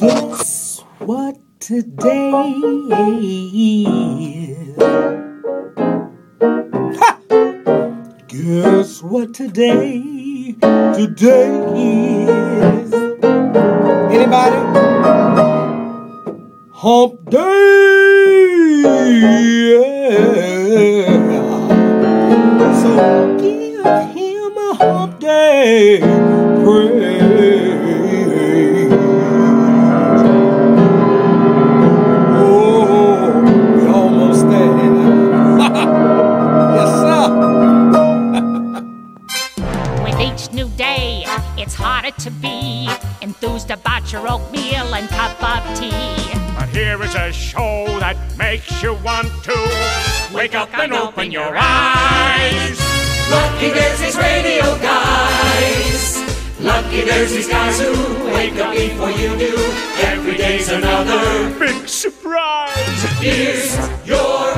Guess what today today today is? Anybody? Hump day. Yeah. So your oatmeal and cup of tea. But here is a show that makes you want to wake up and open your eyes. Lucky there's these radio guys. Lucky there's these guys who wake up before you do. Every day's another Big surprise! Here's your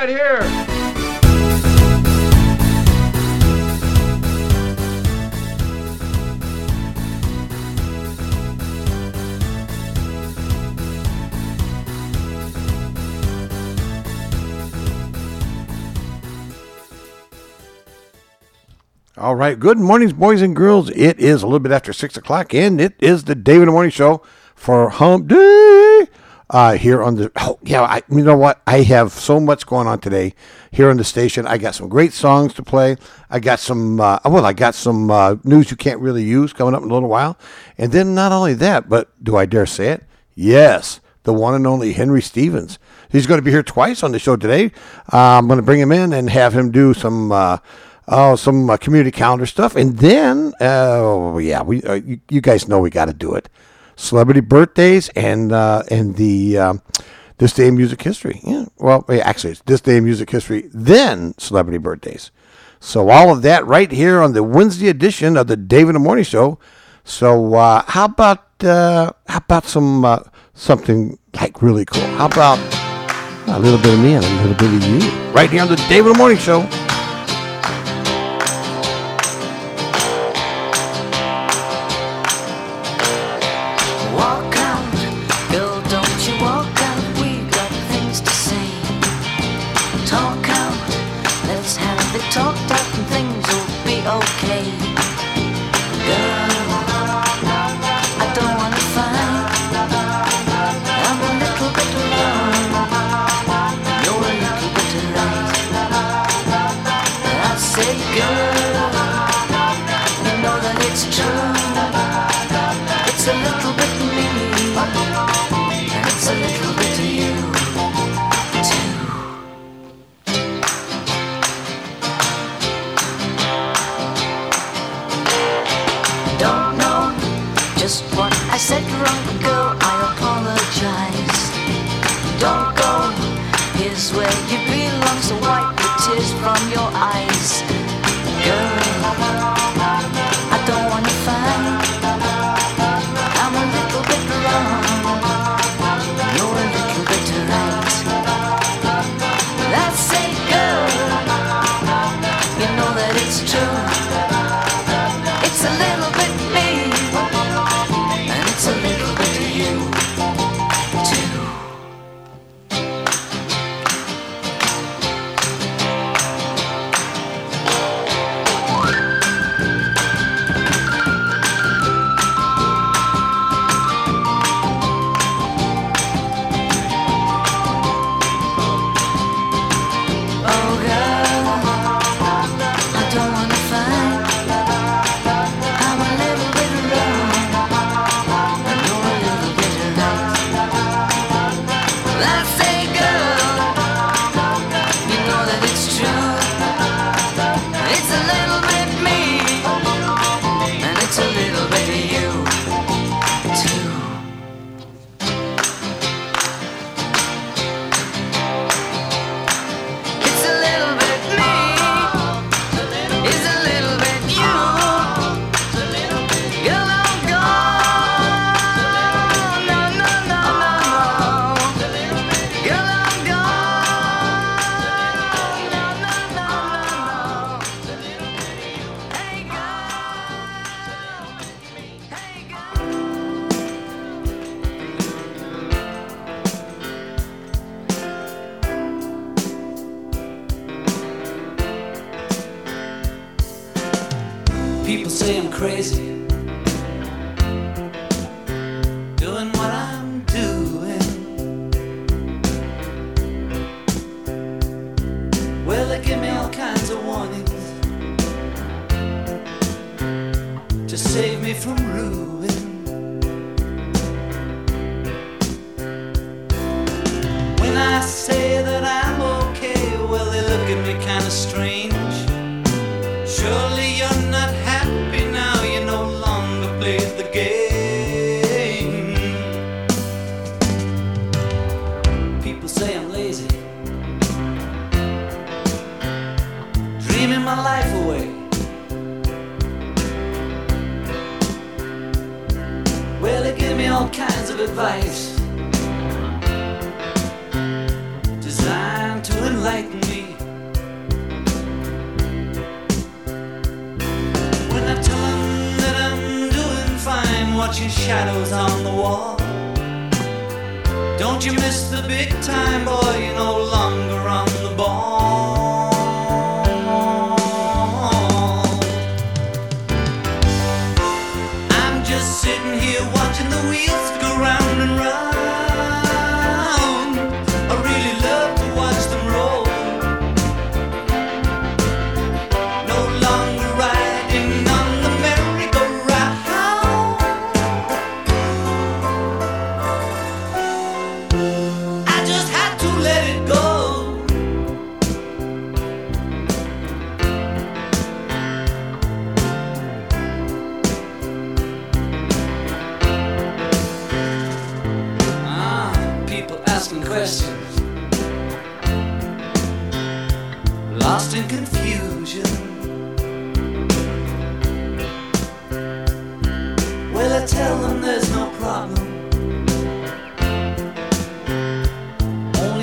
Not here. All right. Good mornings, boys and girls. It is a little bit after six o'clock, and it is the David Morning Show for Hump Day. Uh, here on the oh yeah, I, you know what? I have so much going on today here on the station. I got some great songs to play. I got some uh, well, I got some uh, news you can't really use coming up in a little while, and then not only that, but do I dare say it? Yes, the one and only Henry Stevens. He's going to be here twice on the show today. Uh, I'm going to bring him in and have him do some. Uh, Oh, some uh, community calendar stuff, and then, oh yeah, we you, you guys know we got to do it. Celebrity birthdays and uh, and the um, this day in music history. Yeah, well, actually, it's this day in music history, then celebrity birthdays. So all of that right here on the Wednesday edition of the David in the Morning Show. So uh, how about uh, how about some uh, something like really cool? How about a little bit of me and a little bit of you right here on the David in the Morning Show.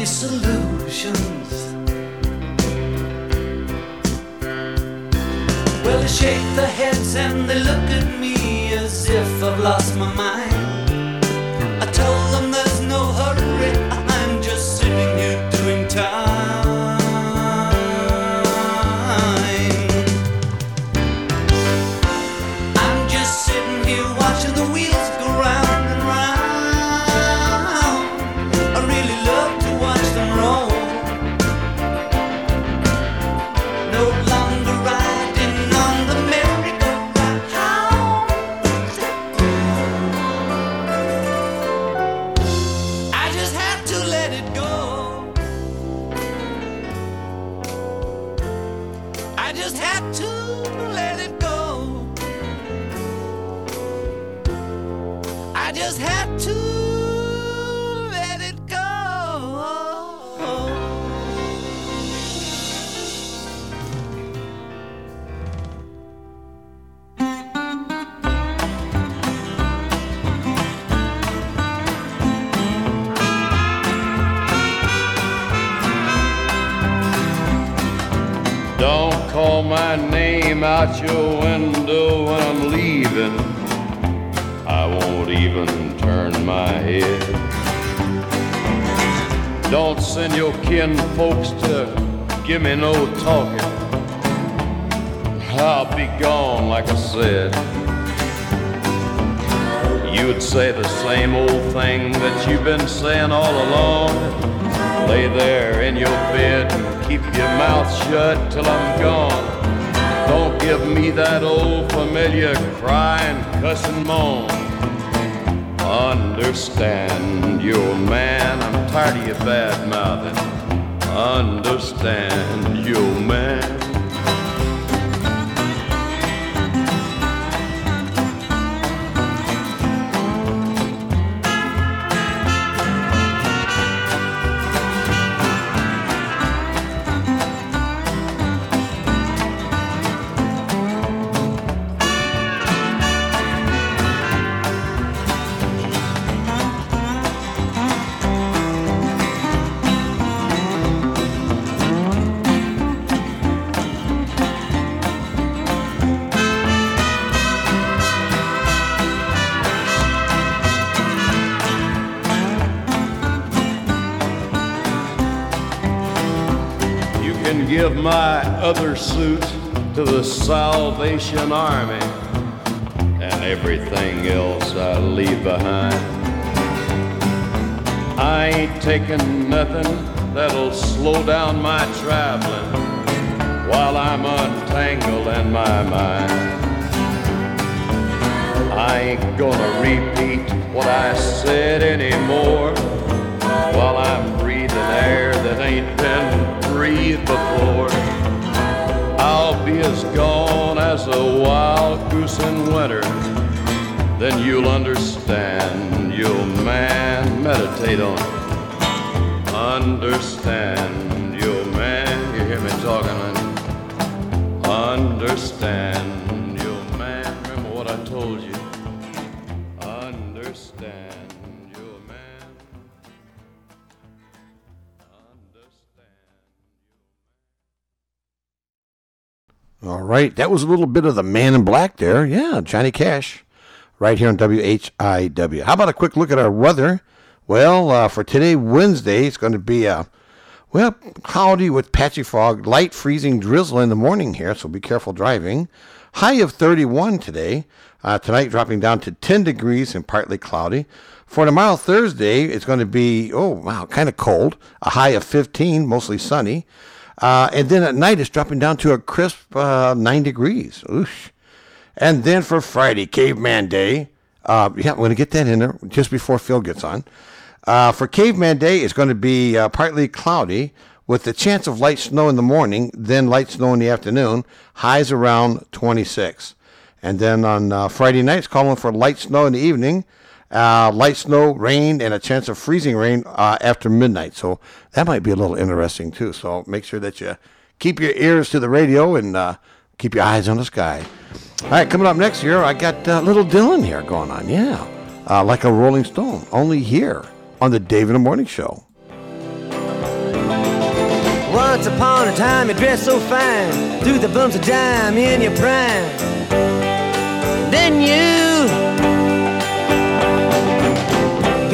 solutions. Well, they shake their heads and they look at me as if I've lost my mind. I told them that. shut till I'm gone. Don't give me that old familiar crying, cussing moan. Understand, you're a man. I'm tired of your bad mouthing. Understand, Salvation Army and everything else I leave behind. I ain't taking nothing that'll slow down my traveling while I'm untangling my mind. I ain't gonna repeat what I said anymore while I'm breathing air that ain't been breathed before. I'll be as gone as a wild goose in winter. Then you'll understand, you'll man meditate on it. Understand, you'll man, you hear me talking. Understand, right, that was a little bit of the Man in Black there. Yeah, Johnny Cash, right here on WHIW. How about a quick look at our weather? Well, uh, for today, Wednesday, it's going to be uh, well cloudy with patchy fog, light freezing drizzle in the morning here, so be careful driving. High of 31 today. Uh, tonight dropping down to 10 degrees and partly cloudy. For tomorrow, Thursday, it's going to be, oh, wow, kind of cold. A high of 15, mostly sunny. Uh, and then at night, it's dropping down to a crisp uh, 9 degrees. Oosh. And then for Friday, Caveman Day. Uh, yeah, I'm going to get that in there just before Phil gets on. Uh, for Caveman Day, it's going to be uh, partly cloudy with the chance of light snow in the morning, then light snow in the afternoon. Highs around 26. And then on uh, Friday night, it's calling for light snow in the evening, uh, light snow, rain, and a chance of freezing rain uh, after midnight. So that might be a little interesting too. So make sure that you keep your ears to the radio and uh, keep your eyes on the sky. All right, coming up next year, I got uh, little Dylan here going on. Yeah, uh, like a Rolling Stone, only here on the David and Morning Show. Once upon a time, you dressed so fine, threw the bumps of dime in your prime.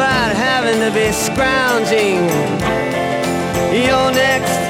about having to be scrounging. Your next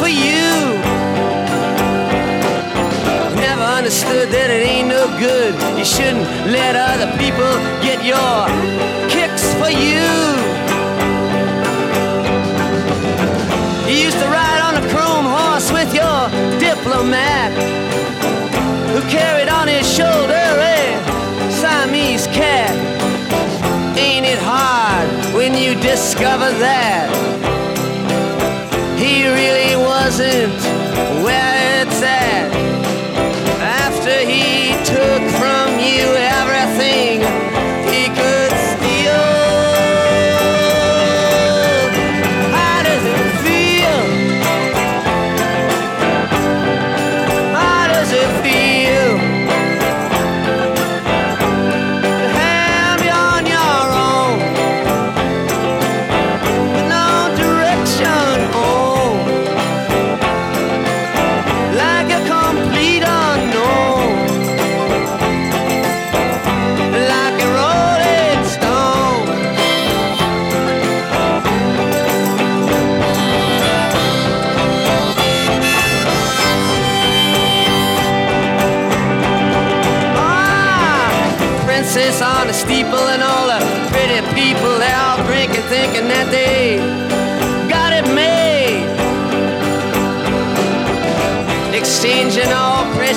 For you. Never understood that it ain't no good. You shouldn't let other people get your kicks for you. You used to ride on a chrome horse with your diplomat who carried on his shoulder a Siamese cat. Ain't it hard when you discover that really wasn't where it's at?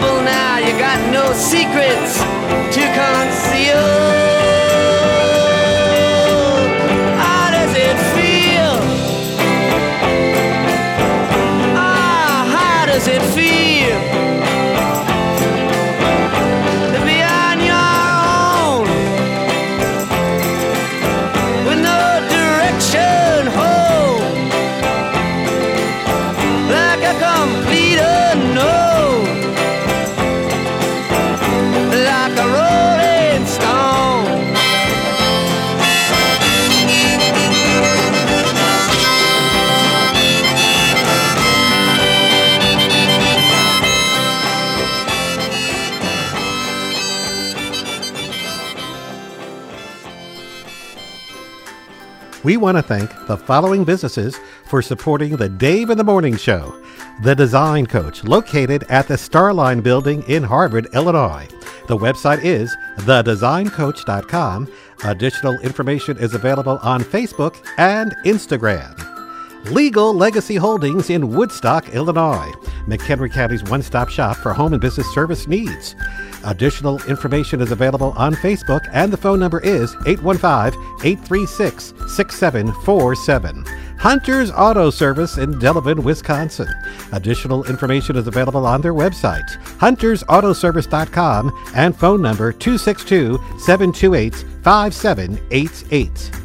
Now, you got no secrets to conceal. We want to thank the following businesses for supporting the Dave in the Morning Show. The Design Coach, located at the Starline Building in Harvard, Illinois. The website is thedesigncoach.com. Additional information is available on Facebook and Instagram. Legal Legacy Holdings in Woodstock, Illinois. McHenry County's one stop shop for home and business service needs. Additional information is available on Facebook, and the phone number is 815 836 6747. Hunter's Auto Service in Delavan, Wisconsin. Additional information is available on their website, huntersautoservice.com, and phone number 262 728 5788.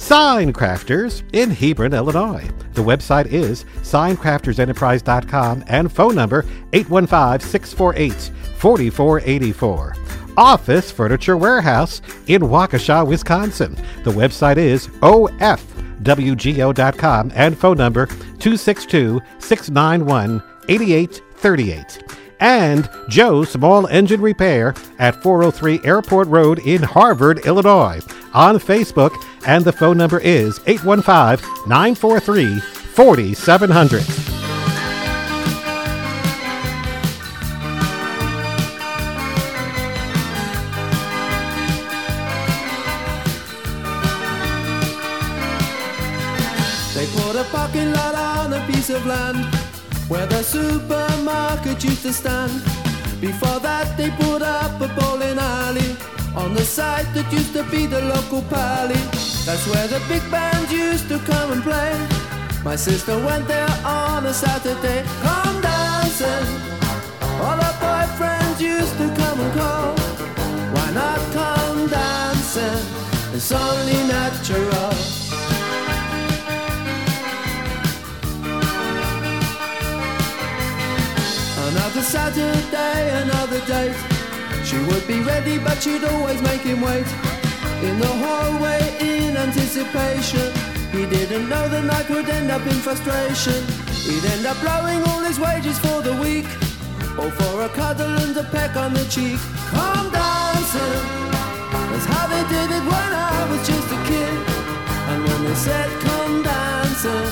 Sign Crafters in Hebron, Illinois. The website is signcraftersenterprise.com and phone number 815 648 4484. Office Furniture Warehouse in Waukesha, Wisconsin. The website is ofwgo.com and phone number 262 691 8838. And Joe Small Engine Repair at 403 Airport Road in Harvard, Illinois on Facebook, and the phone number is 815 943 4700. They a parking lot on a piece of land where the supermarket used to stand. Before that, they put up a bowling alley on the site that used to be the local palais. That's where the big band used to come and play. My sister went there on a Saturday, come dancing. All her boyfriends used to come and call. Why not come dancing? It's only natural. Another Saturday, another date. She would be ready, but she'd always make him wait. In the hallway, in anticipation. He didn't know the night would end up in frustration. He'd end up blowing all his wages for the week. Or for a cuddle and a peck on the cheek. Come dancing. That's how they did it when I was just a kid. And when they said come dancing,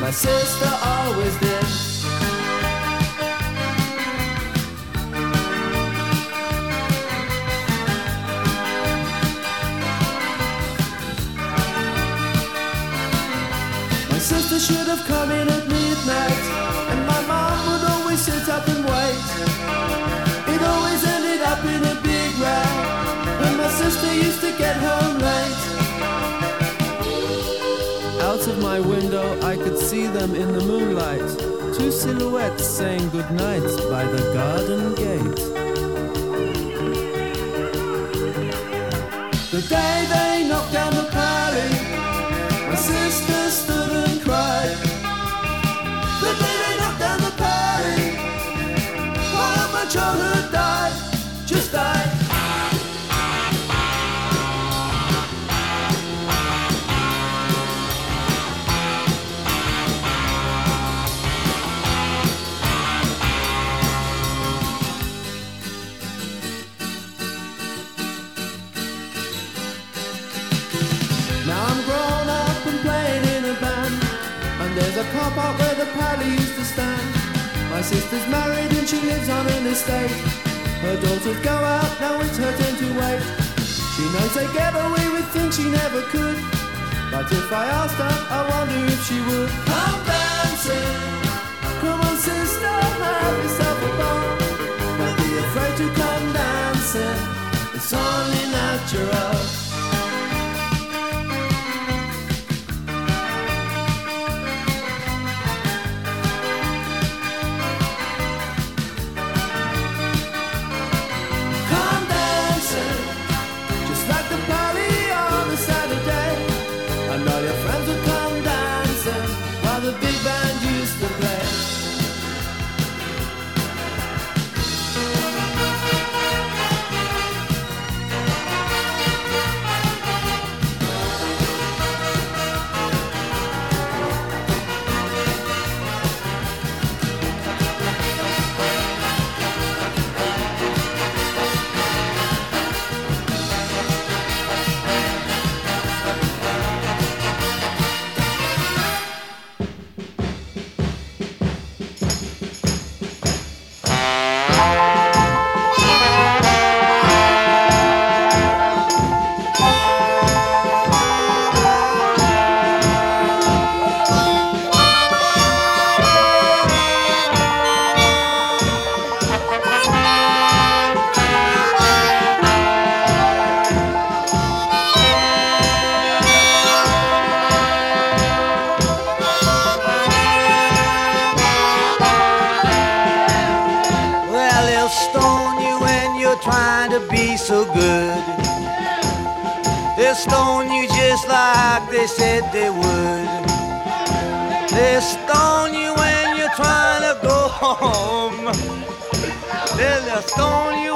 my sister always did. Should have come in at midnight, and my mom would always sit up and wait. It always ended up in a big row when my sister used to get home late. Out of my window, I could see them in the moonlight, two silhouettes saying goodnight by the garden gate. The day they knocked My sister's married and she lives on an estate. Her daughters go out, now it's her turn to wait. She knows they get away with things she never could. But if I asked her, I wonder if she would. Come dancing. Come on, sister, have yourself a ball. Don't be afraid to come dancing. It's only natural. Stone you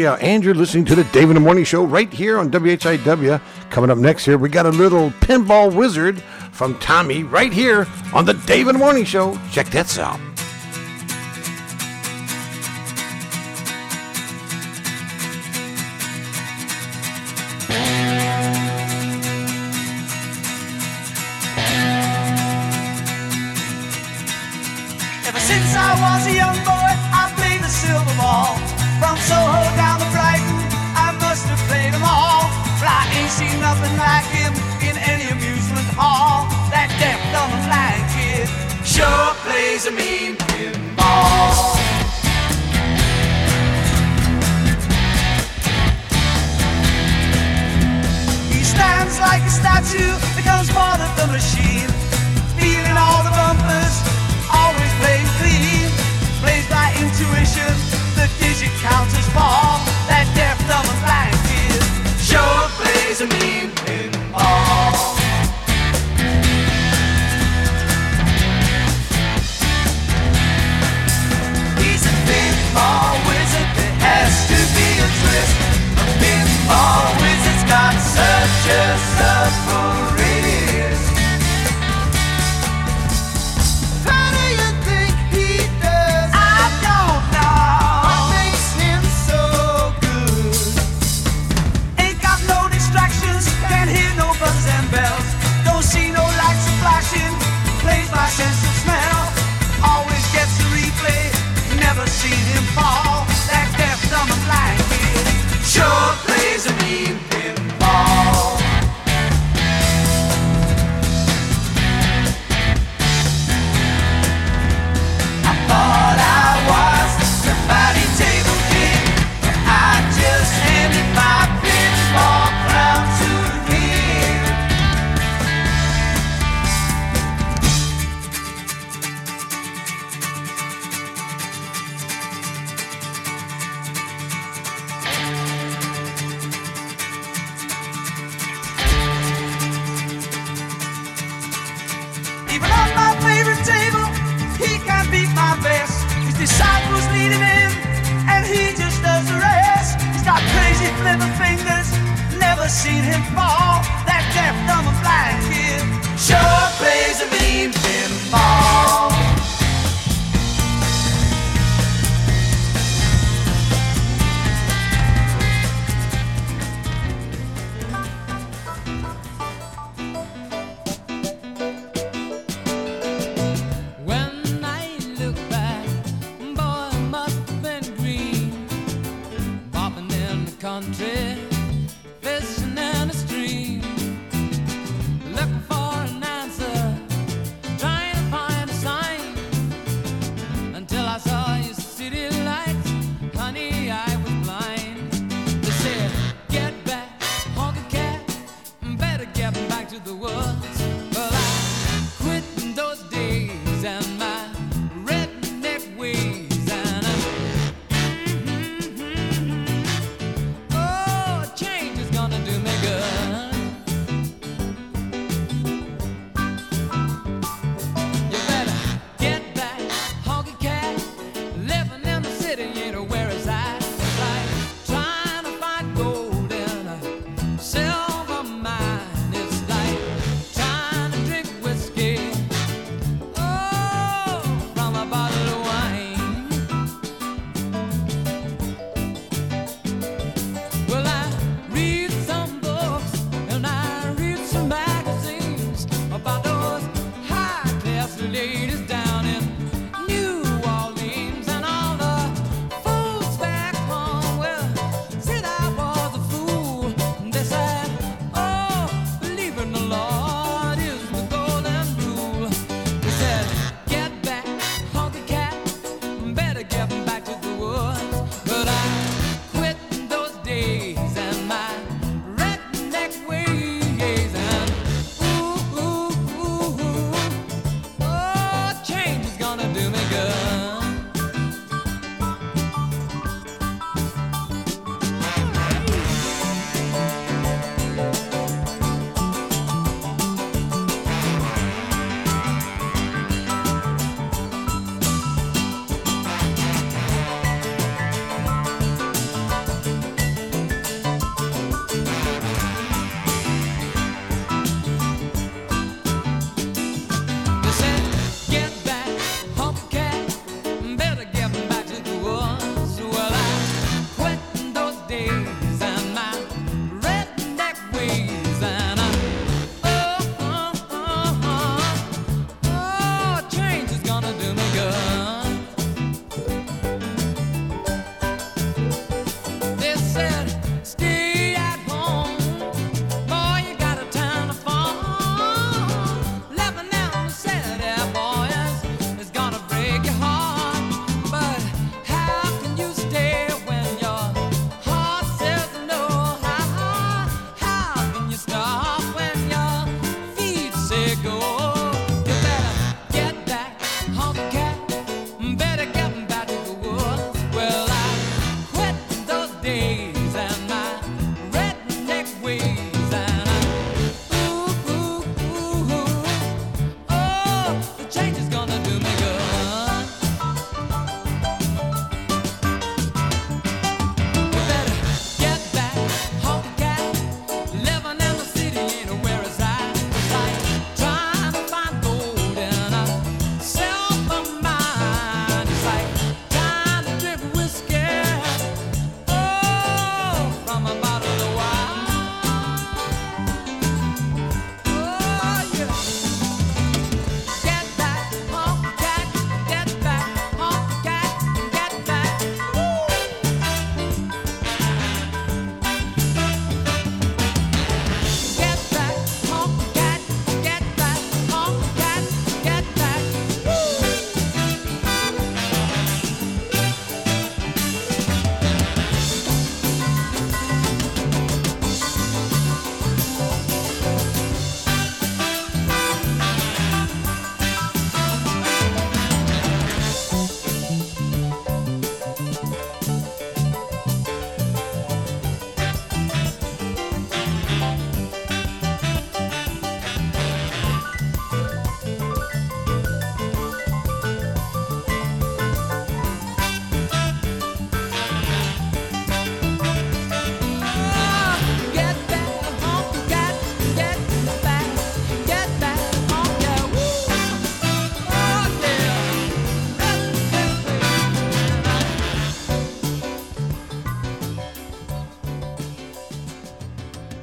Hallelujah. And you're listening to the Dave in the Morning Show right here on WHIW. Coming up next here, we got a little pinball wizard from Tommy right here on the Dave in the Morning Show. Check that out. is a mean pinball. He stands like a statue, becomes part of the machine. Feeling all the bumpers, always playing clean. Plays by intuition, the digit counters fall. That deaf thumb of blind kid sure plays a mean pinball. little fingers, never seen him fall. That death from a blind kid sure plays a mean pinball.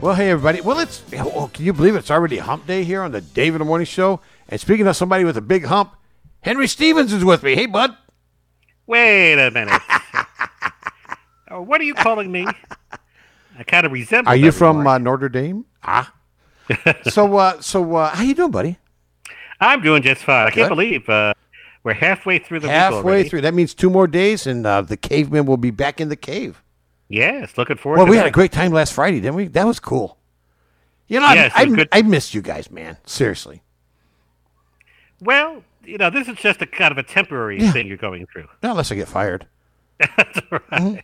Well, hey everybody. Well, it's oh, can you believe it's already Hump Day here on the Dave in the Morning Show? And speaking of somebody with a big hump, Henry Stevens is with me. Hey, bud. Wait a minute. oh, what are you calling me? I kind of resemble. Are you from uh, Notre Dame? Ah. so, uh, so uh, how you doing, buddy? I'm doing just fine. I can't believe uh, we're halfway through the week Halfway through. That means two more days, and uh, the cavemen will be back in the cave. Yes, looking forward. Well, we that. had a great time last Friday, didn't we? That was cool. You know, Yes, I, I. I missed you guys, man. Seriously. Well, you know, this is just a kind of a temporary Yeah. thing you're going through. Not unless I get fired. That's right. Mm-hmm.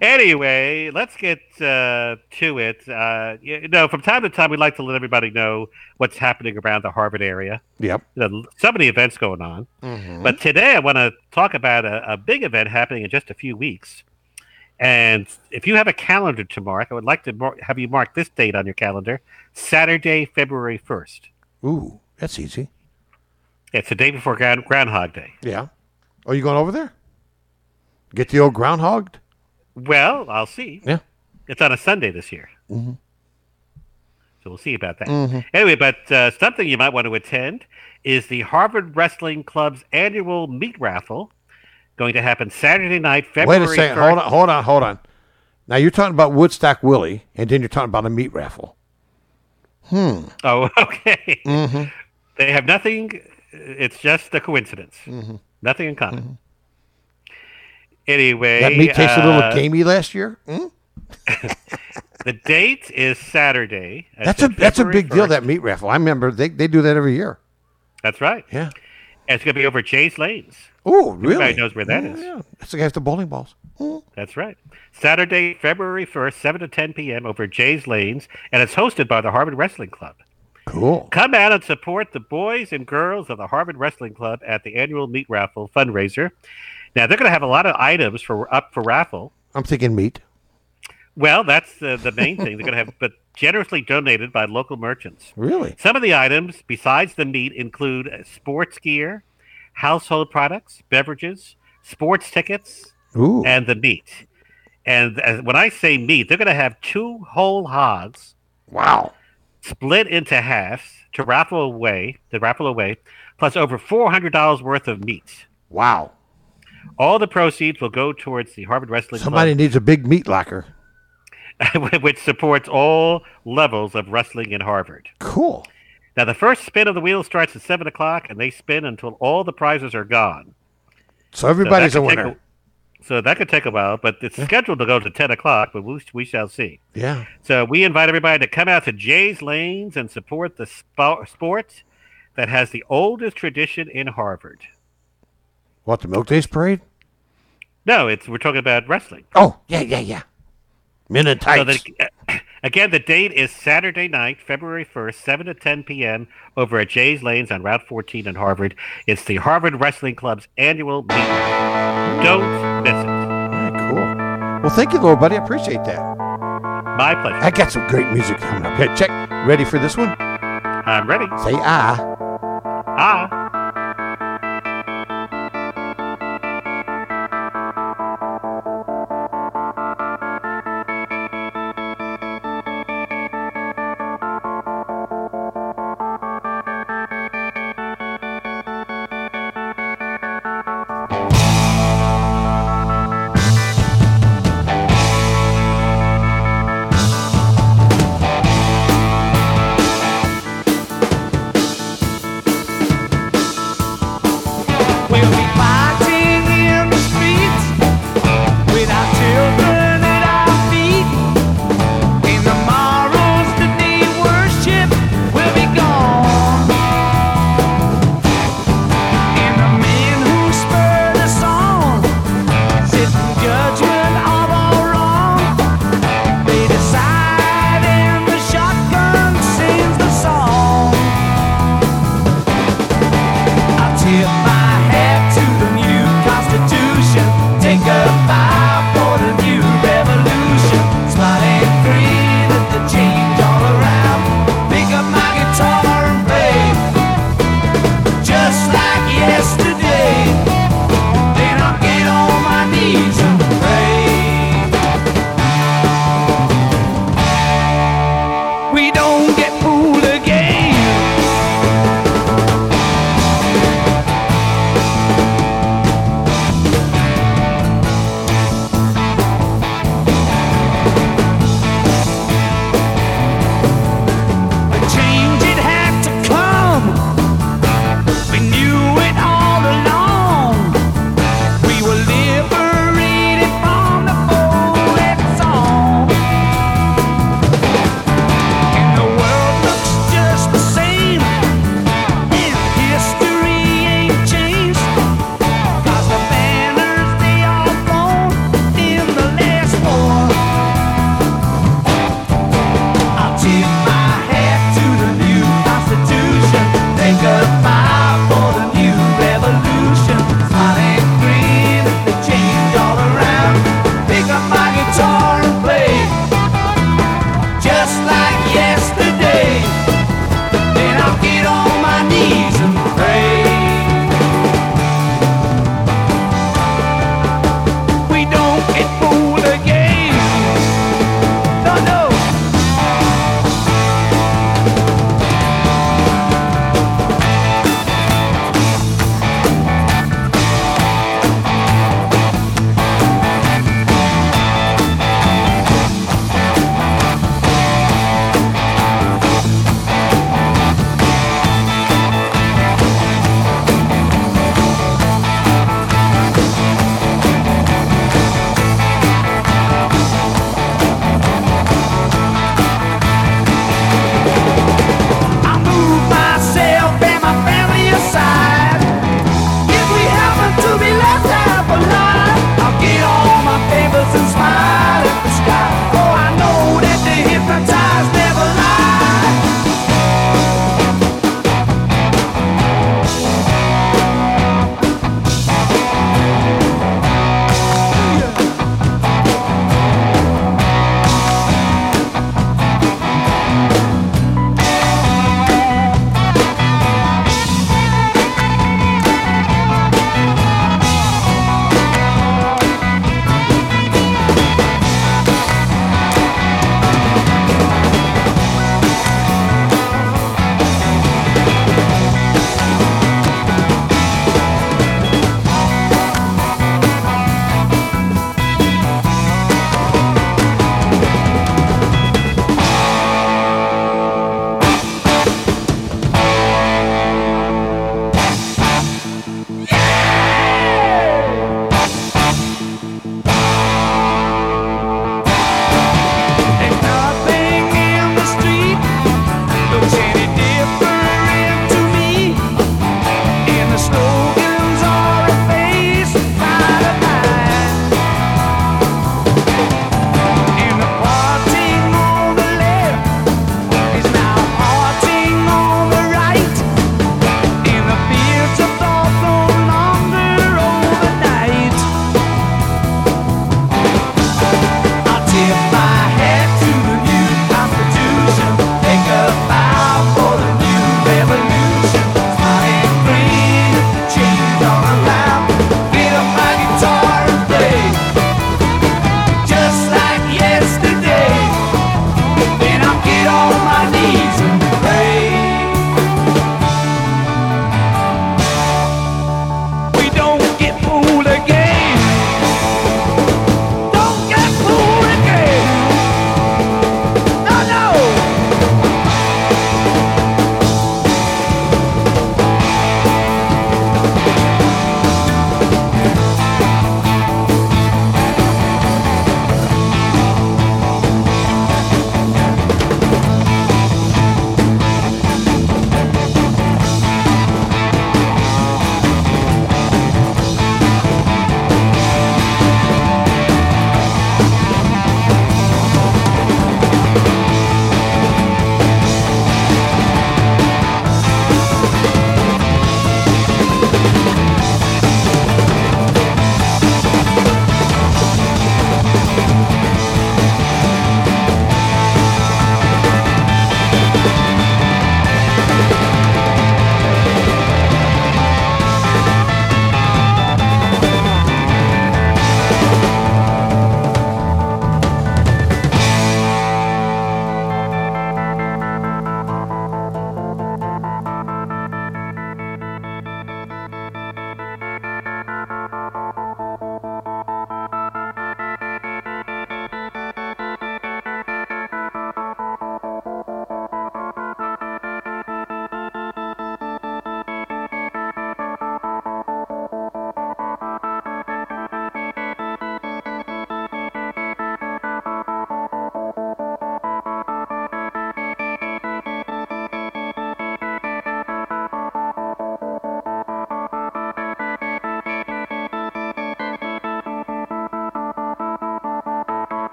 Anyway, let's get uh, to it. Uh, you know, from time to time, we like to let everybody know what's happening around the Harvard area. Yep. You know, so many events going on. Mhm. But today, I want to talk about a, a big event happening in just a few weeks. And if you have a calendar to mark, I would like to mar- have you mark this date on your calendar Saturday, February 1st. Ooh, that's easy. It's the day before Ground- Groundhog Day. Yeah. Are you going over there? Get the old groundhogged? Well, I'll see. Yeah. It's on a Sunday this year. Mhm. So we'll see about that. Mhm. Anyway, but uh, something you might want to attend is the Harvard Wrestling Club's annual meat raffle going to happen Saturday night, February Wait a second. 1st. Hold on. Hold on. Hold on. Now you're talking about Woodstock Willie, and then you're talking about a meat raffle. Hmm. Oh, okay. Mhm. They have nothing. It's just a coincidence. Mhm. Nothing in common. Anyway, That meat tasted a little uh, gamey last year. Hmm? The date is Saturday. I That's a that's a big deal. That meat raffle. I remember they, they do that every year. That's right. Yeah. And it's going to be over Jay's Lanes. Oh, really? Everybody knows where that Yeah, is. yeah. That's the guy the bowling balls. That's right. Saturday, February 1st, 7 to 10 p.m. over Jay's Lanes, and it's hosted by the Harvard Wrestling Club. Cool. Come out and support the boys and girls of the Harvard Wrestling Club at the annual meat raffle fundraiser. Now, they're going to have a lot of items for up for raffle. I'm thinking meat. Well, that's the, the main thing. They're going to have, but generously donated by local merchants. Really? Some of the items, besides the meat, include uh, sports gear, household products, beverages, sports tickets, Ooh. and the meat. And uh, when I say meat, they're going to have two whole hogs. Wow. Split into halves to raffle away, to raffle away, plus over four hundred dollars worth of meat. Wow. All the proceeds will go towards the Harvard Wrestling Somebody needs a big meat locker. Which supports all levels of wrestling in Harvard. Cool. Now, the first spin of the wheel starts at seven o'clock, and they spin until all the prizes are gone. So everybody's that a winner. so that could take a while, but it's scheduled to go to ten o'clock. But we, we shall see. Yeah. So we invite everybody to come out to Jay's Lanes and support the spo- sport that has the oldest tradition in Harvard. What the Milk Days parade? No, it's we're talking about wrestling. Oh, yeah, yeah, yeah. Men in So tights. Again, the date is Saturday night, February 1st, 7 to 10 p.m. over at Jay's Lanes on Route 14 in Harvard. It's the Harvard Wrestling Club's annual meeting. Don't miss it. cool. Well, thank you, little buddy. I appreciate that. My pleasure. I got some great music coming up. Check. Ready for this one? I'm ready. Say ah. Ah.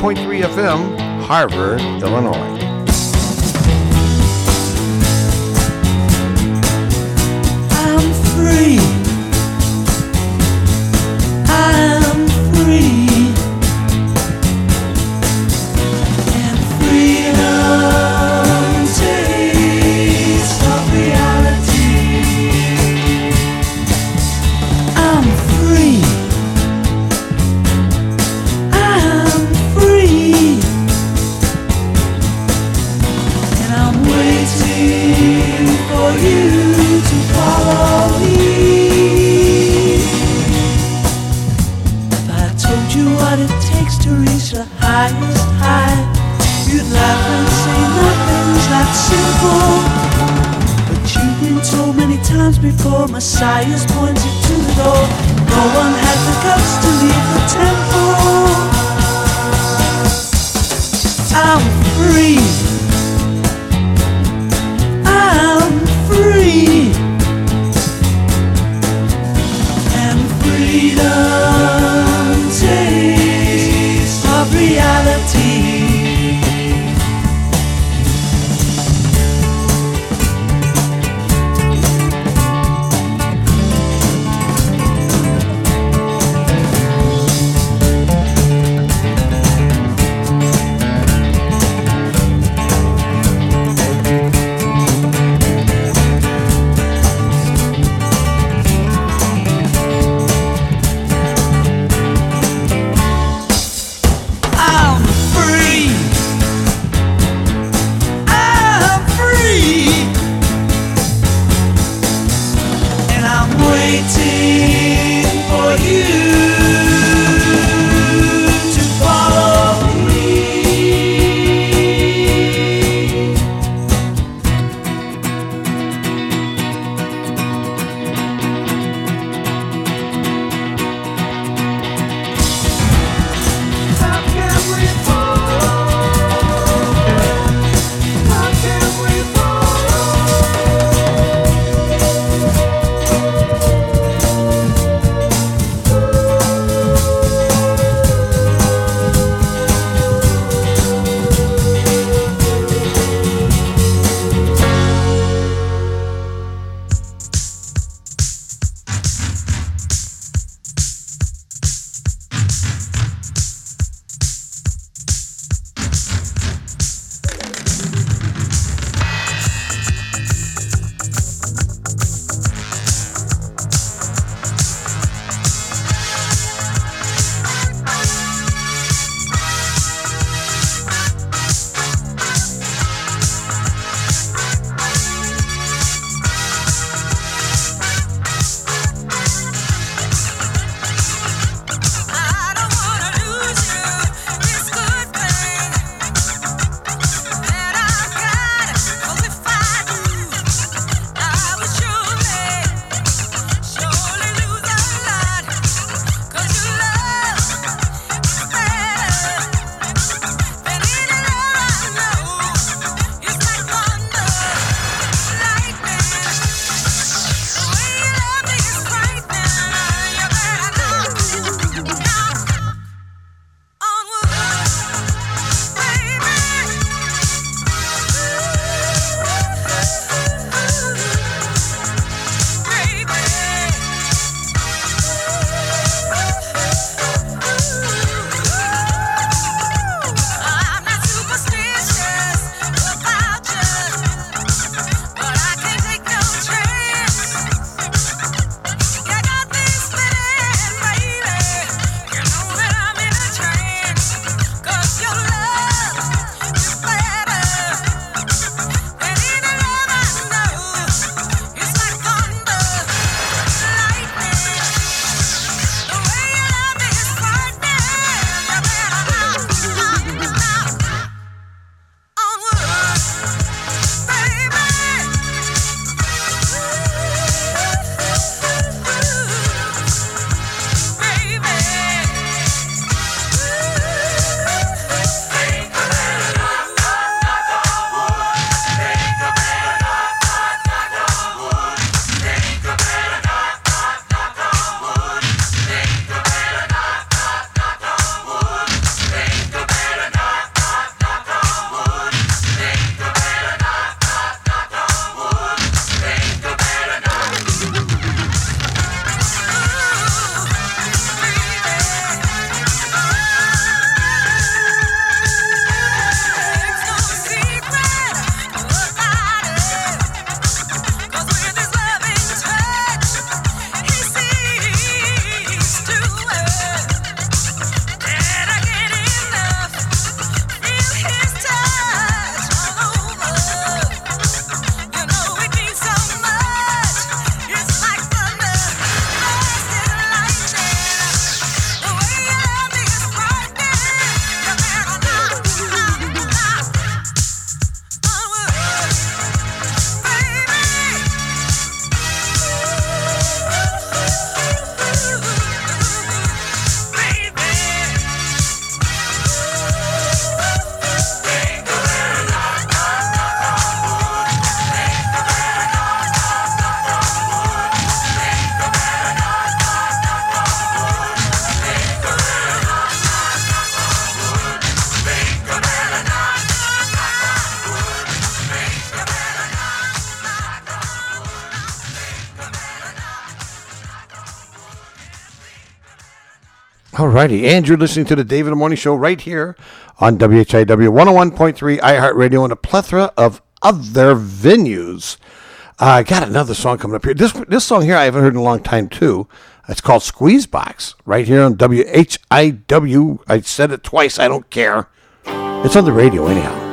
101.3 FM, Harvard, Illinois. righty. And you're listening to the David Morning Show right here on WHIW 101.3 iHeartRadio and a plethora of other venues. Uh, I uh, got another song coming up here. This this song here I haven't heard in a long time too. It's called Squeeze Box right here on WHIW. I said it twice. I don't care. It's on the radio anyhow.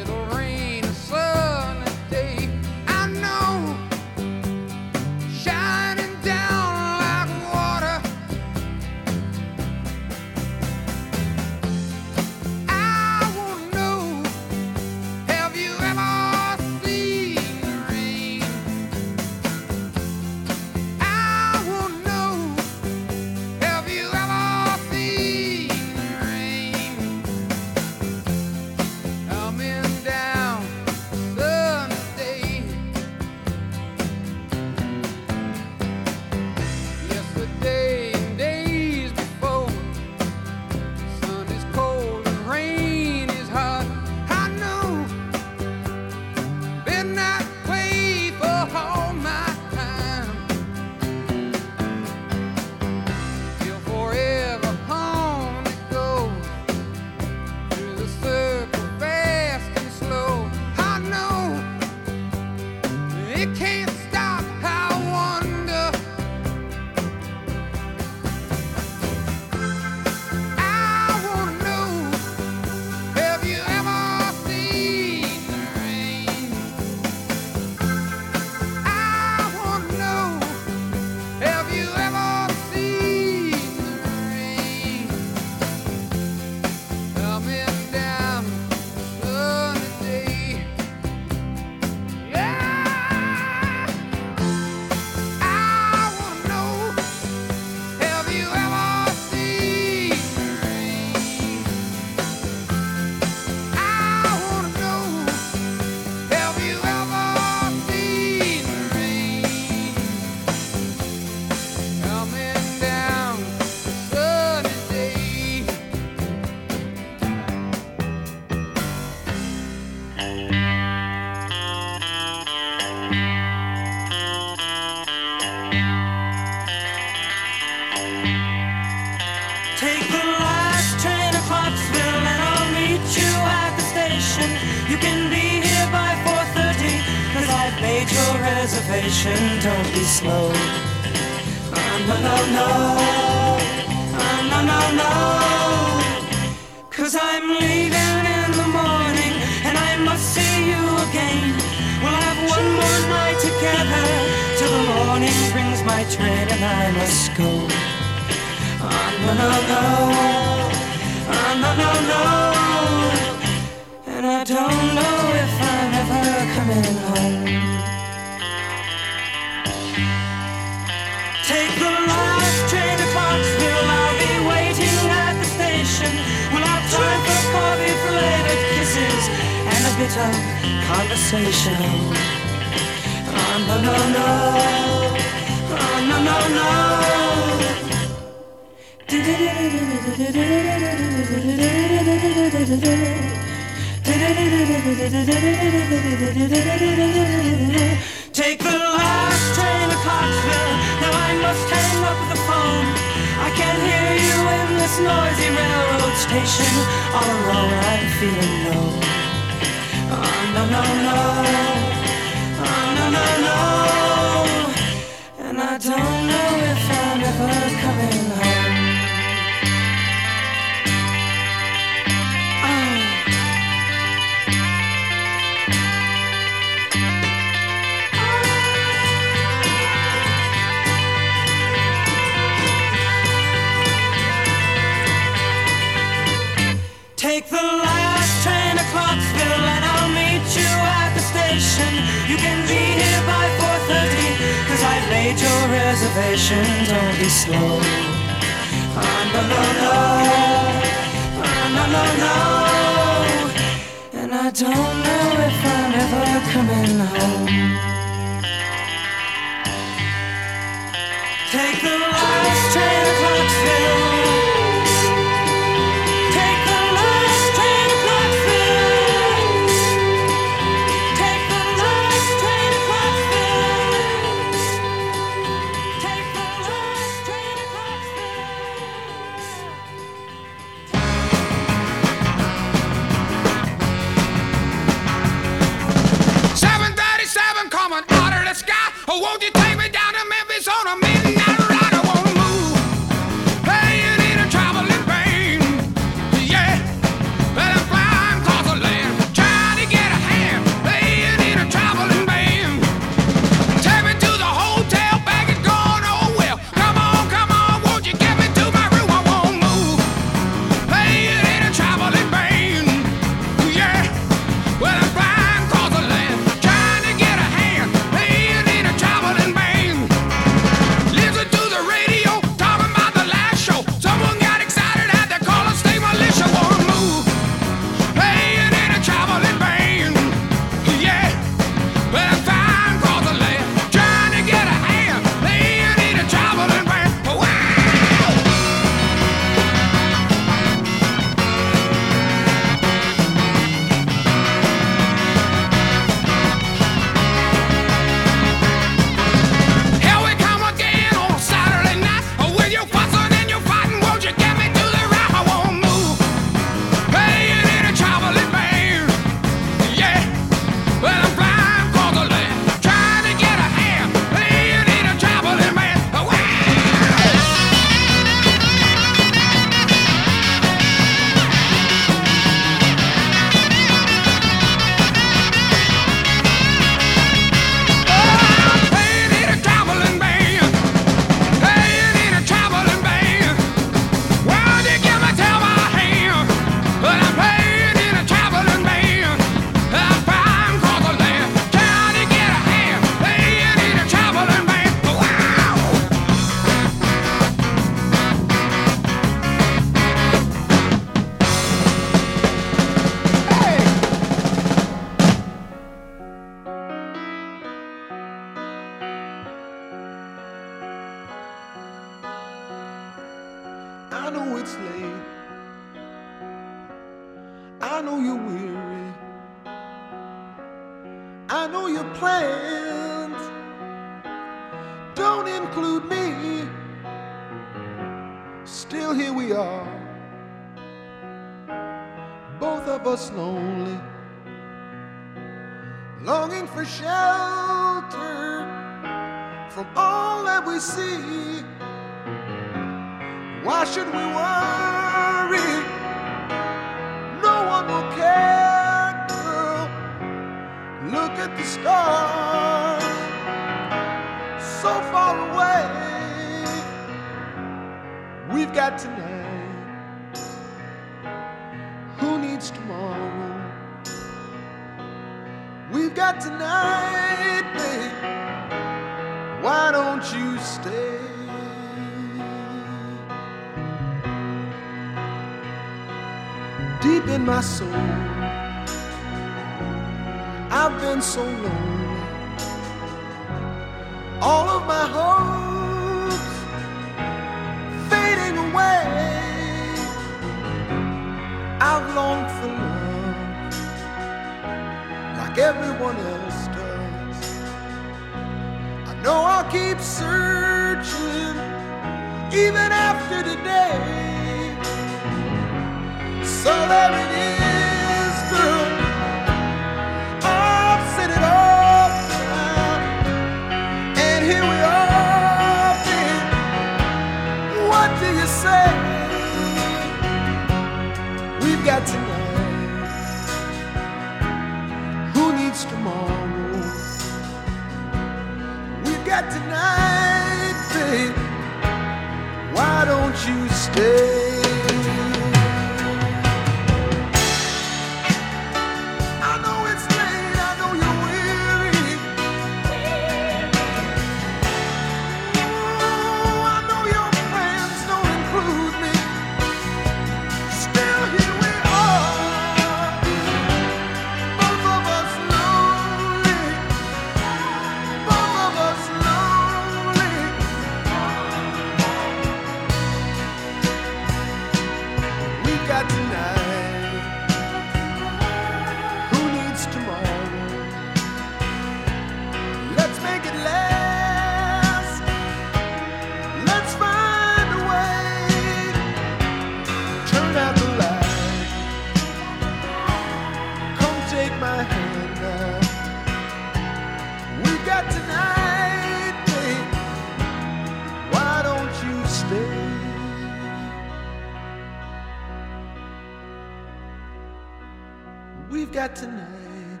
we've got tonight.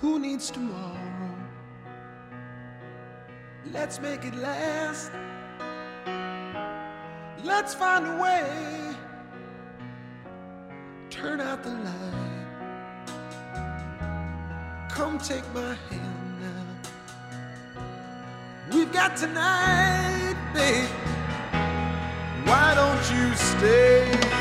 Who needs tomorrow? Let's make it last. Let's find a way. Turn out the light. Come take my hand now. We've got tonight, babe. Why don't you stay?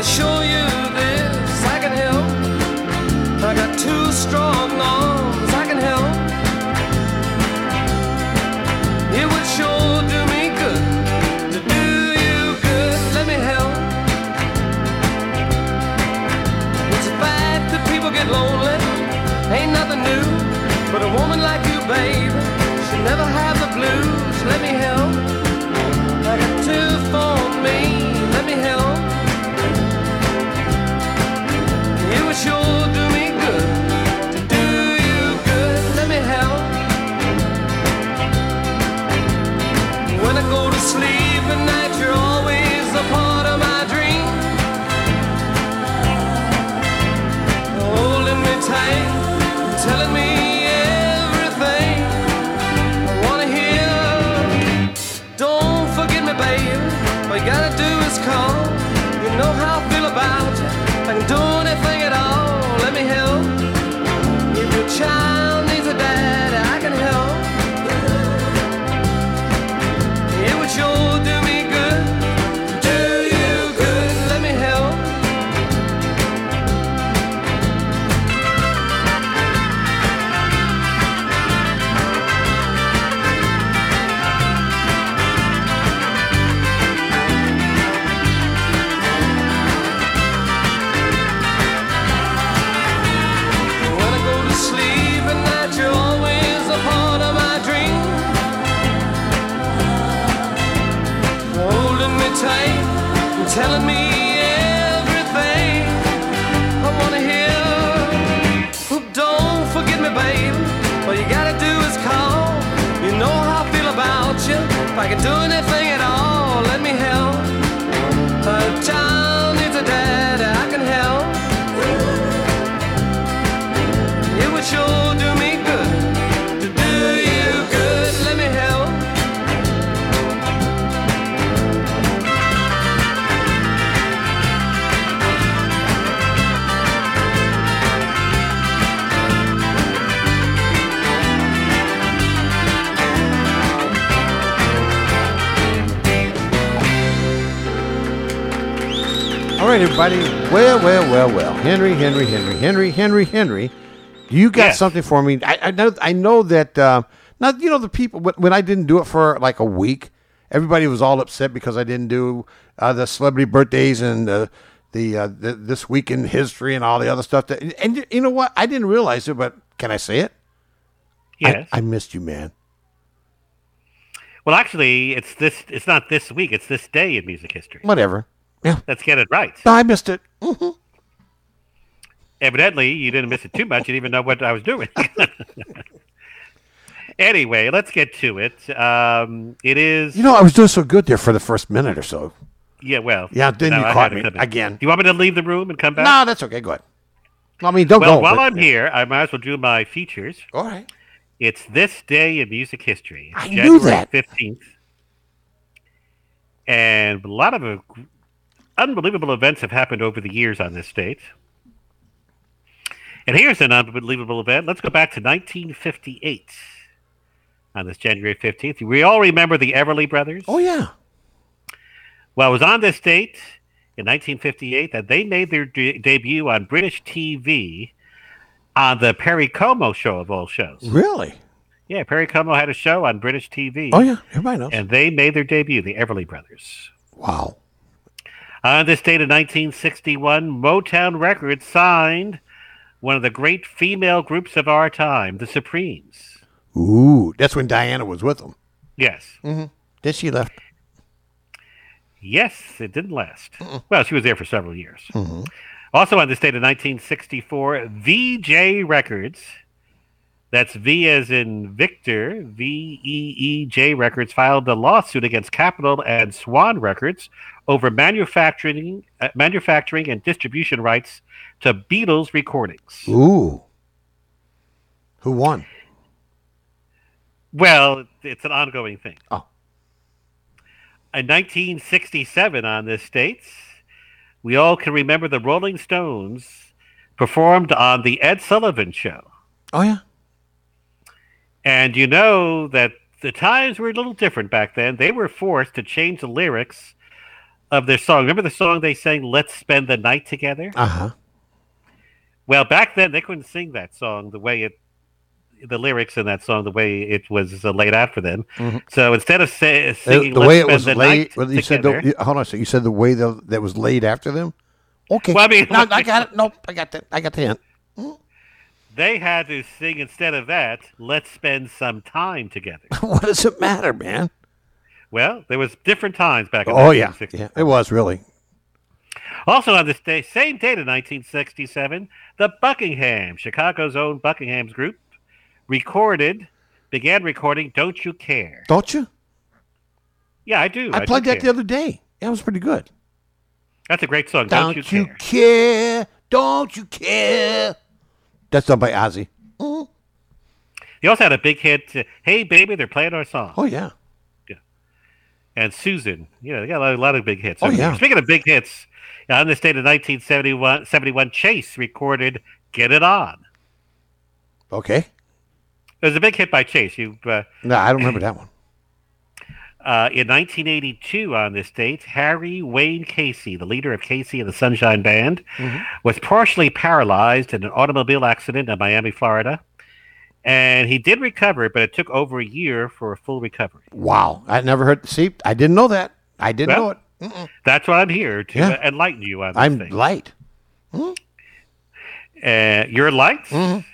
gonna show right, everybody. Well, well, well, well. Henry, Henry, Henry, Henry, Henry, Henry. You got Yes. something for me? I, I know. I know that. Uh, now you know the people when, I didn't do it for like a week. Everybody was all upset because I didn't do uh, the celebrity birthdays and uh, the, uh, the this week in history and all the other stuff. That, and you- you know what? I didn't realize it, but can I say it? I- I, missed you, man. Well, actually, it's this. It's not this week. It's this day in music history. Whatever. Yeah. Let's get it right. No, I missed it. Mhm. Evidently, you didn't miss it too much. You didn't even know what I was doing. anyway, let's get to it. Um, it is. You know, I was doing so good there for the first minute or so. Yeah, well. Yeah, then you I caught me to come in. again. Do you want me to leave the room and come back? No, that's okay. Go ahead. I mean, don't well, go. while but- I'm here, I might as well do my features. All right. It's this day in music history. I knew that. 15th. And a lot of uh, unbelievable events have happened over the years on this date. And here's an unbelievable event. Let's go back to 1958 on this January 15th. We all remember the Everly Brothers. Oh, yeah. Well, it was on this date in 1958 that they made their de- debut on British TV on the Perry Como show of all shows. Really? Yeah, Perry Como had a show on British TV. Oh, yeah. Everybody knows. And they made their debut, the Everly Brothers. Wow. On this date of 1961, Motown Records signed one of the great female groups of our time, the Supremes. Ooh, that's when Diana was with them. Yes. Mm-hmm. Then she left. Yes, it didn't last. Well, she was there for several years. Mhm. Also on this date of 1964, Vee-Jay Records, that's V as in Victor, V E E J Records, filed a lawsuit against Capitol and Swan Records over manufacturing, uh, manufacturing and distribution rights to Beatles recordings. Ooh. Who won? Well, it's an ongoing thing. Oh. In 1967, on this date, we all can remember the Rolling Stones performed on the Ed Sullivan Show. Oh, yeah. And you know that the times were a little different back then. They were forced to change the lyrics of their song. Remember the song they sang, Let's Spend the Night Together? Uh huh. Well, back then they couldn't sing that song the way it, the lyrics in that song the way it was uh, laid out for them. Mhm. So instead of say, Uh, singing, the "Let's way it was laid. well, you said the, hold on a second. You said the way the, that was laid after them. Okay. Well, I mean- no, I got it. Nope, I got that. I got the hint. they had to sing instead of that. Let's spend some time together. what does it matter, man? Well, there was different times back in Oh yeah, 1960. yeah, it was really. Also on this day, same date in 1967, the Buckingham, Chicago's own Buckingham's group, recorded, began recording "Don't You Care." Don't you? Yeah, I do. I do played that care. the other day. That was pretty good. That's a great song. Don't, Don't, you, care? care? Don't you care? That's done by Ozzy. He also had a big hit. uh, hey, baby, they're playing our song. Oh yeah. And Susan. You know, they got a lot, a lot of big hits. Oh, yeah. Speaking of big hits, on this date of 1971, 71, Chase recorded "Get It On." Okay. It was a big hit by Chase. You. Uh, No, I don't remember that one. Uh, in 1982, on this date, Harry Wayne Casey, the leader of KC and the Sunshine Band, Mhm. was partially paralyzed in an automobile accident in Miami, Florida. And he did recover, but it took over a year for a full recovery. Wow, I never heard. See, I didn't know that. I didn't Well, know it. Mm-mm. That's why I'm here to Yeah. enlighten you on I'm thing. light. Uh, you're light? Mhm.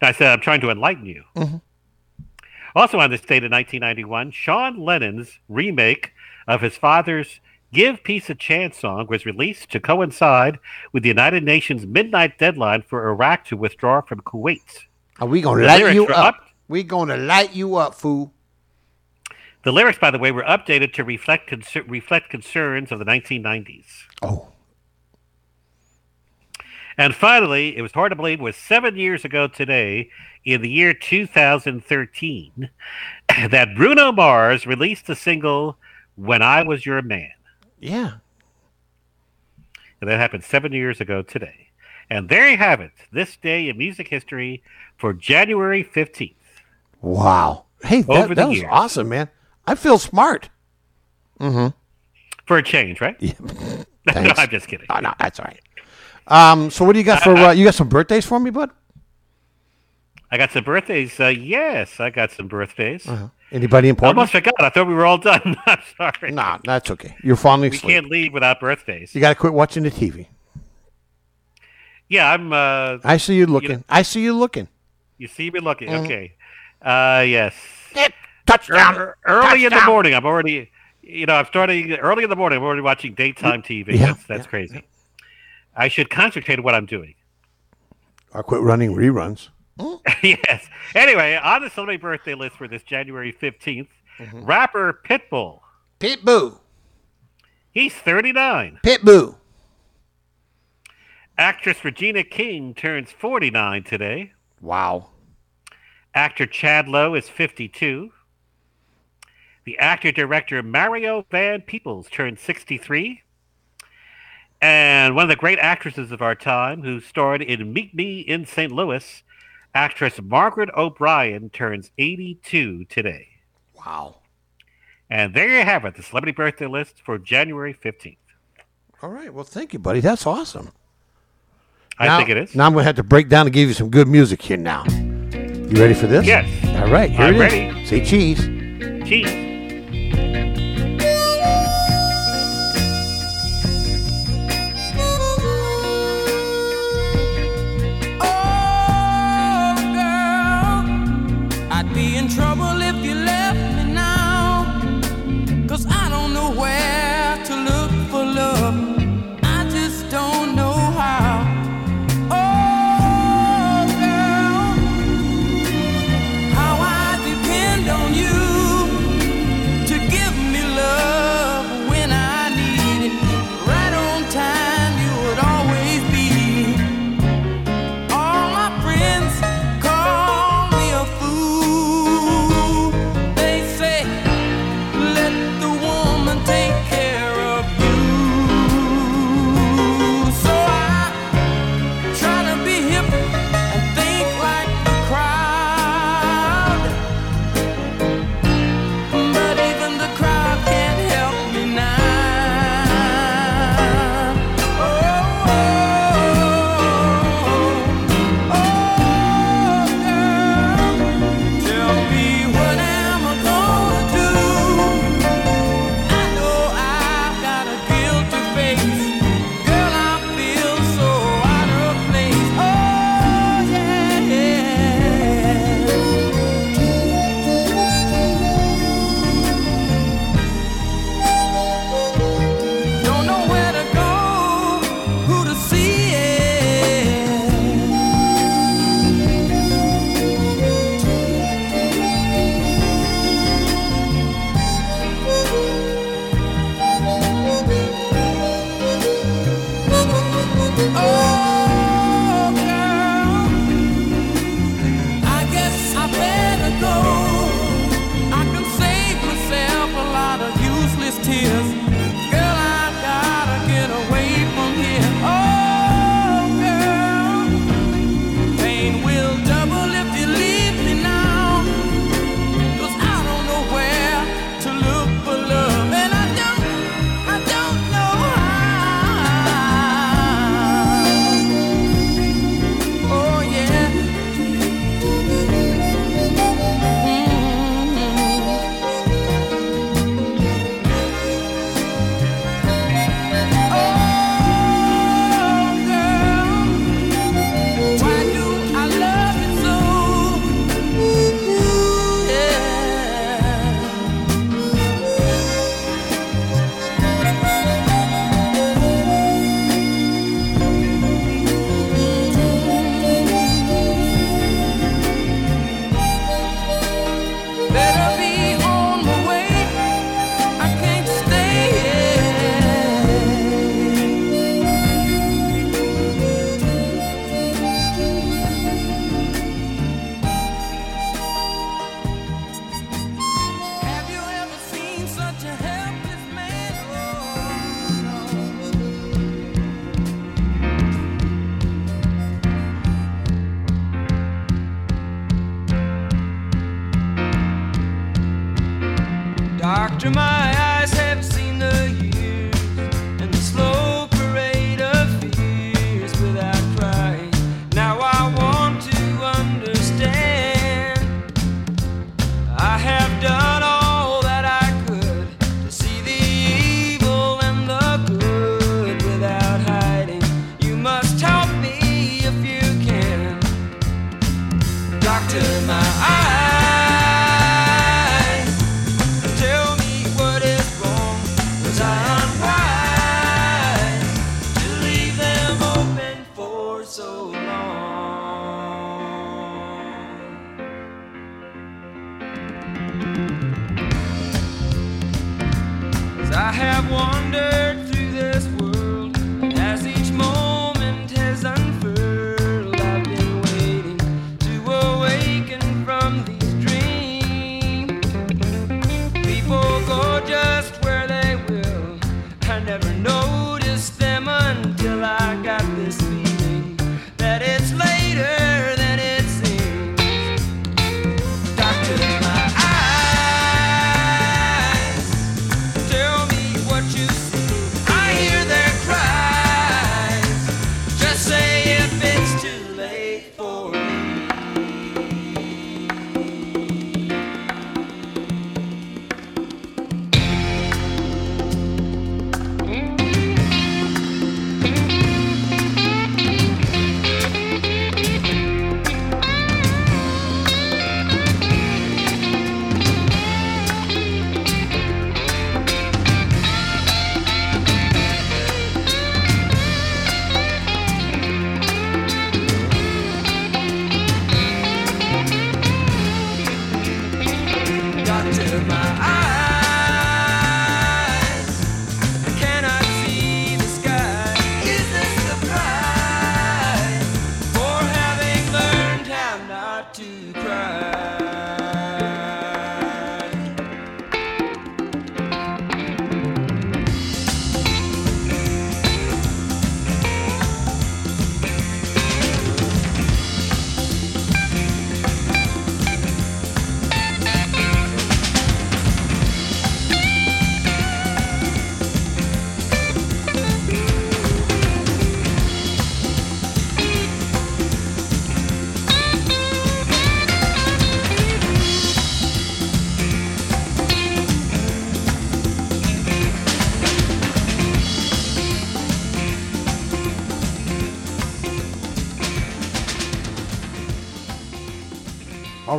I said I'm trying to enlighten you. Mhm. Also on this date in 1991, Sean Lennon's remake of his father's Give Peace a Chance song was released to coincide with the United Nations midnight deadline for Iraq to withdraw from Kuwait. Are we gonna The light you were up? We gonna light you up, fool. The lyrics, by the way, were updated to reflect reflect concerns of the 1990s. Oh. And finally, it was hard to believe it was seven years ago today, in the year 2013, that Bruno Mars released the single "When I Was Your Man." Yeah. And that happened seven years ago today. And there you have it, this day in music history for January 15th. Wow. Hey, that, that was years. awesome, man. I feel smart. Mm-hmm. For a change, right? Yeah. no, I'm just kidding. Oh, no, that's all right. Um, so what do you got for? Uh, you got some birthdays for me, bud? I got some birthdays. Uh, yes, I got some birthdays. Uh-huh. Anybody I important? almost forgot. I thought we were all done. I'm sorry. Nah, that's okay. You're falling asleep. we can't leave without birthdays. You got to quit watching the TV. Yeah, I'm. Uh, I see you looking. I see you looking. You see me looking. Mhm. Okay. Uh, yes. Touchdown. Ear- Early in the morning, I'm already. You know, I'm starting early in the morning. I'm already watching daytime TV. Yeah, that's that's crazy. I should concentrate on what I'm doing. I quit running reruns. yes. Anyway, on the celebrity birthday list for this January 15th, Mm-hmm. rapper Pitbull. Pitbull. He's 39. Pitbull. Actress Regina King turns 49 today. Wow. Actor Chad Lowe is 52. The actor director Mario Van Peebles turned 63. And one of the great actresses of our time, who starred in Meet Me in St. Louis, actress Margaret O'Brien turns 82 today. Wow. And there you have it, the celebrity birthday list for January 15th. All right. Well, thank you, buddy. That's awesome. I Now- think it is. Now I'm going to have to break down and give you some good music here now. You ready for this? Yes. All right. Here I'm it is. ready. Say cheese. Cheese.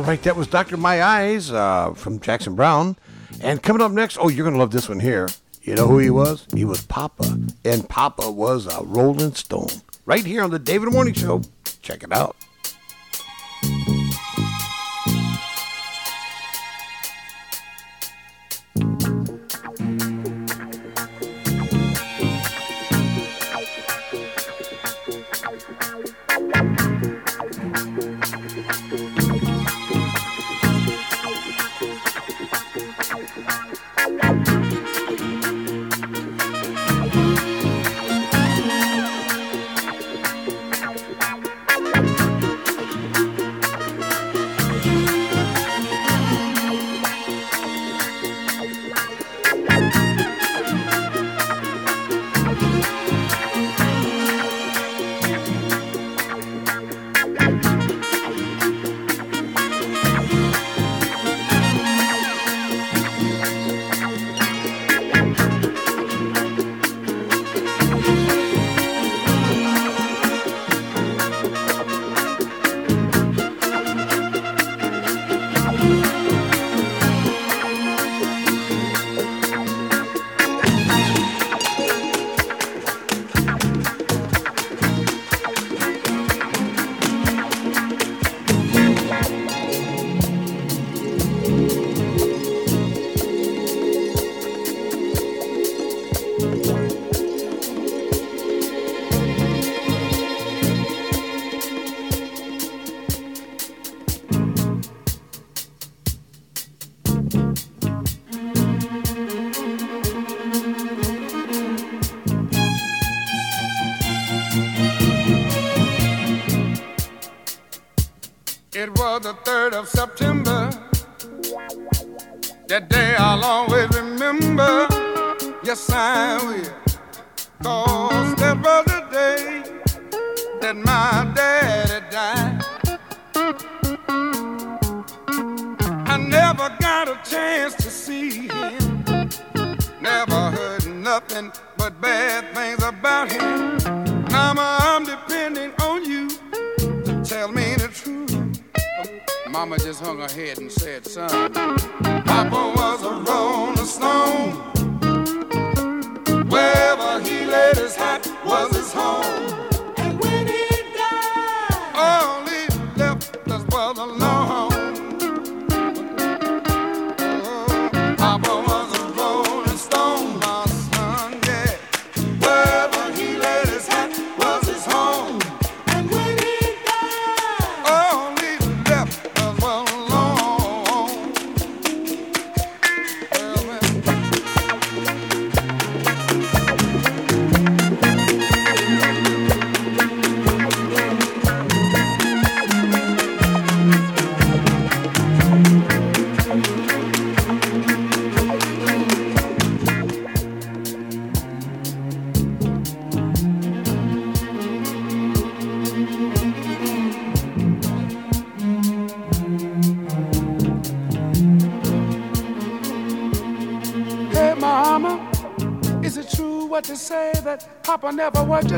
Right, that was Dr. My Eyes uh, from Jackson Browne. And coming up next, oh, you're going to love this one here. You know who he was? He was Papa. And Papa was a Rolling Stone. Right here on the David Morning Show. Check it out.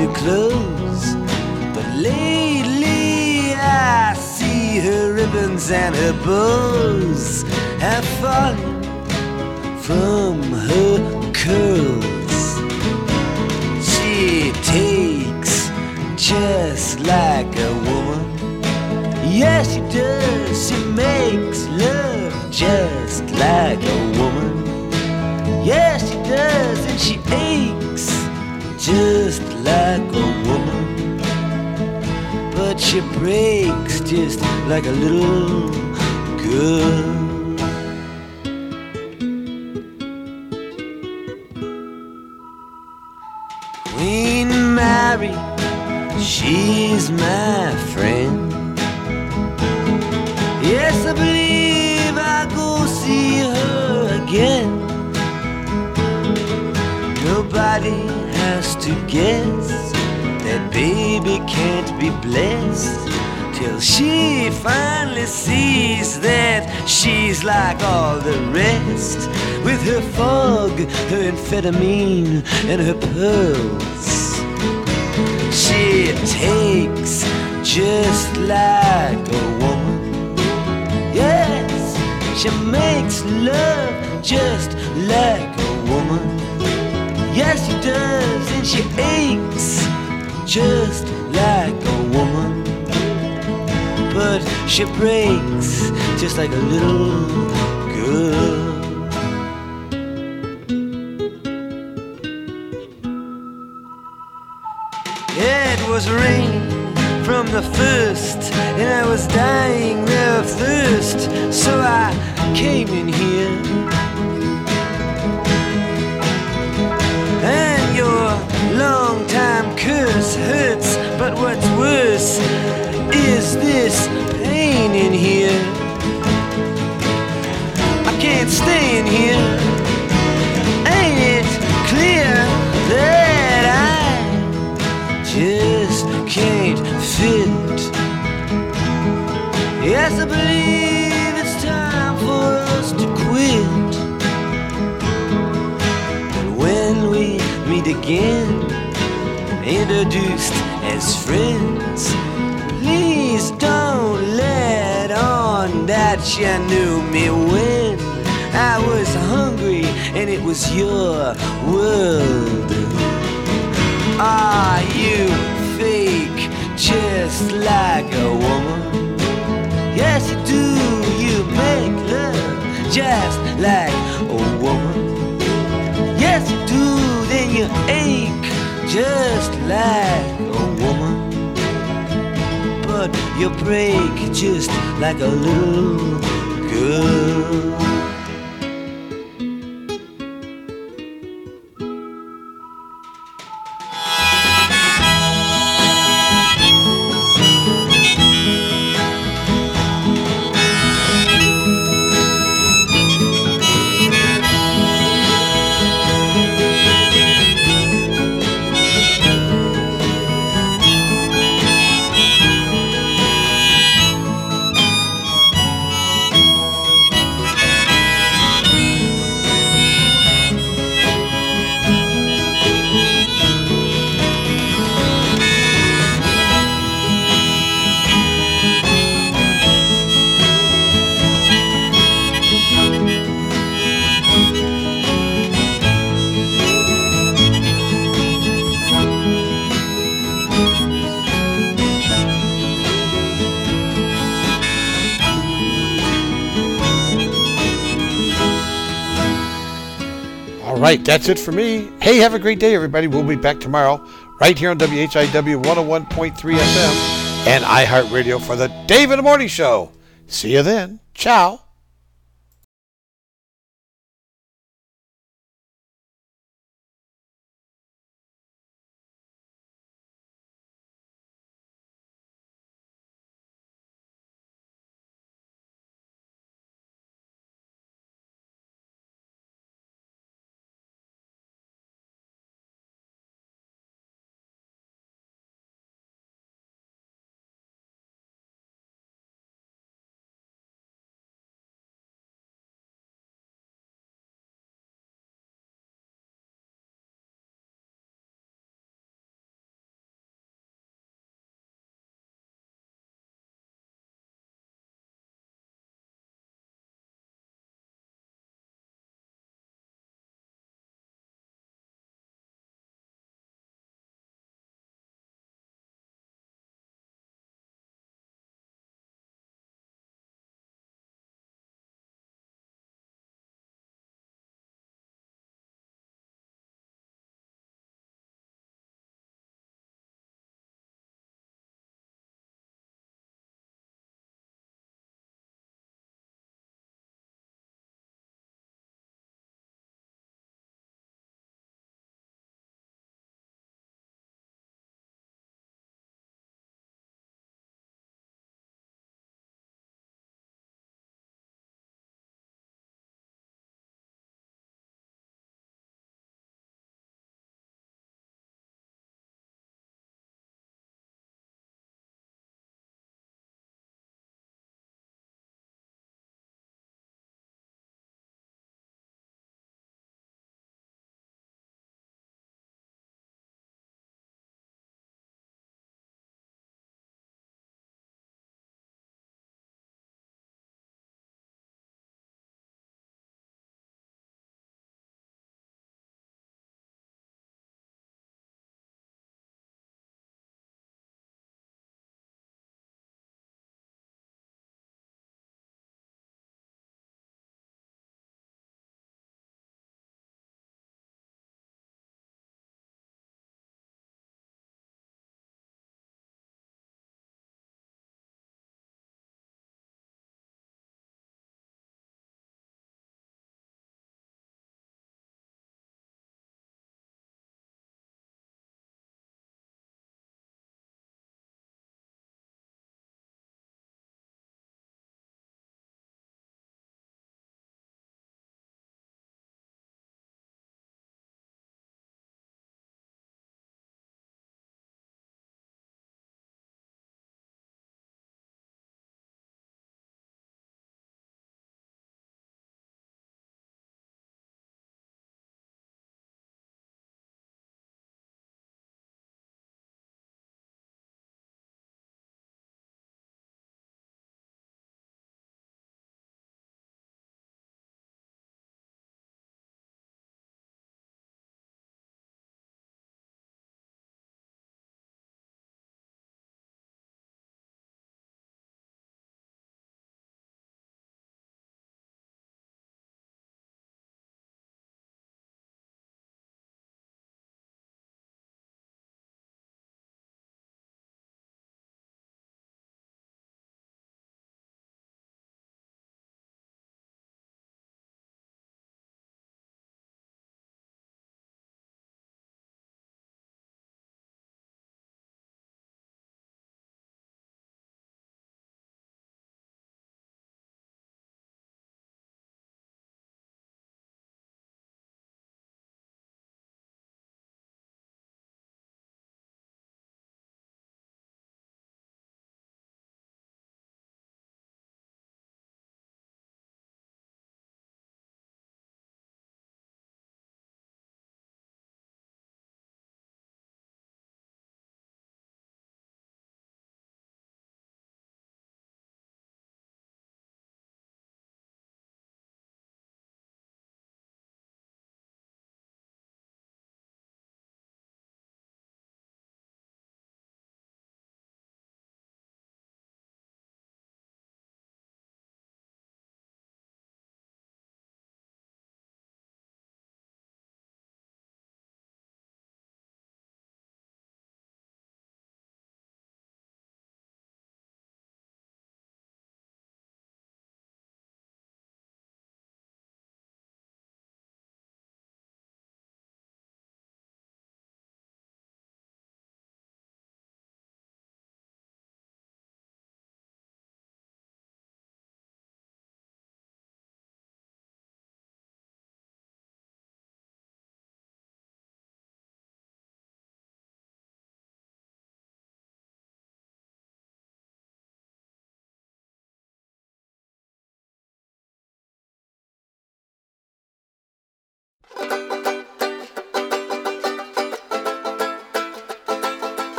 New clothes. But lately I see her ribbons and her bows like a little amphetamine, and her pearls. She takes just like a woman. Yes, she makes love just like a woman. Yes, she does, and she aches just like a woman. But she breaks just like a little girl. Was rain from the first, and I was dying of thirst, so I came in here. And your long time curse hurts, but what's worse is this pain in here. I can't stay again, introduced as friends, please don't let on that you knew me when I was hungry and it was your world. Are you fake just like a woman? Yes, you do. You make love just like a woman. You ache just like a woman. But you break just like a little girl. Right, that's it for me. Hey, have a great day, everybody. We'll be back tomorrow right here on WHIW 101.3 FM and iHeartRadio for the Dave in the Morning Show. See you then. Ciao.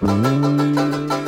Música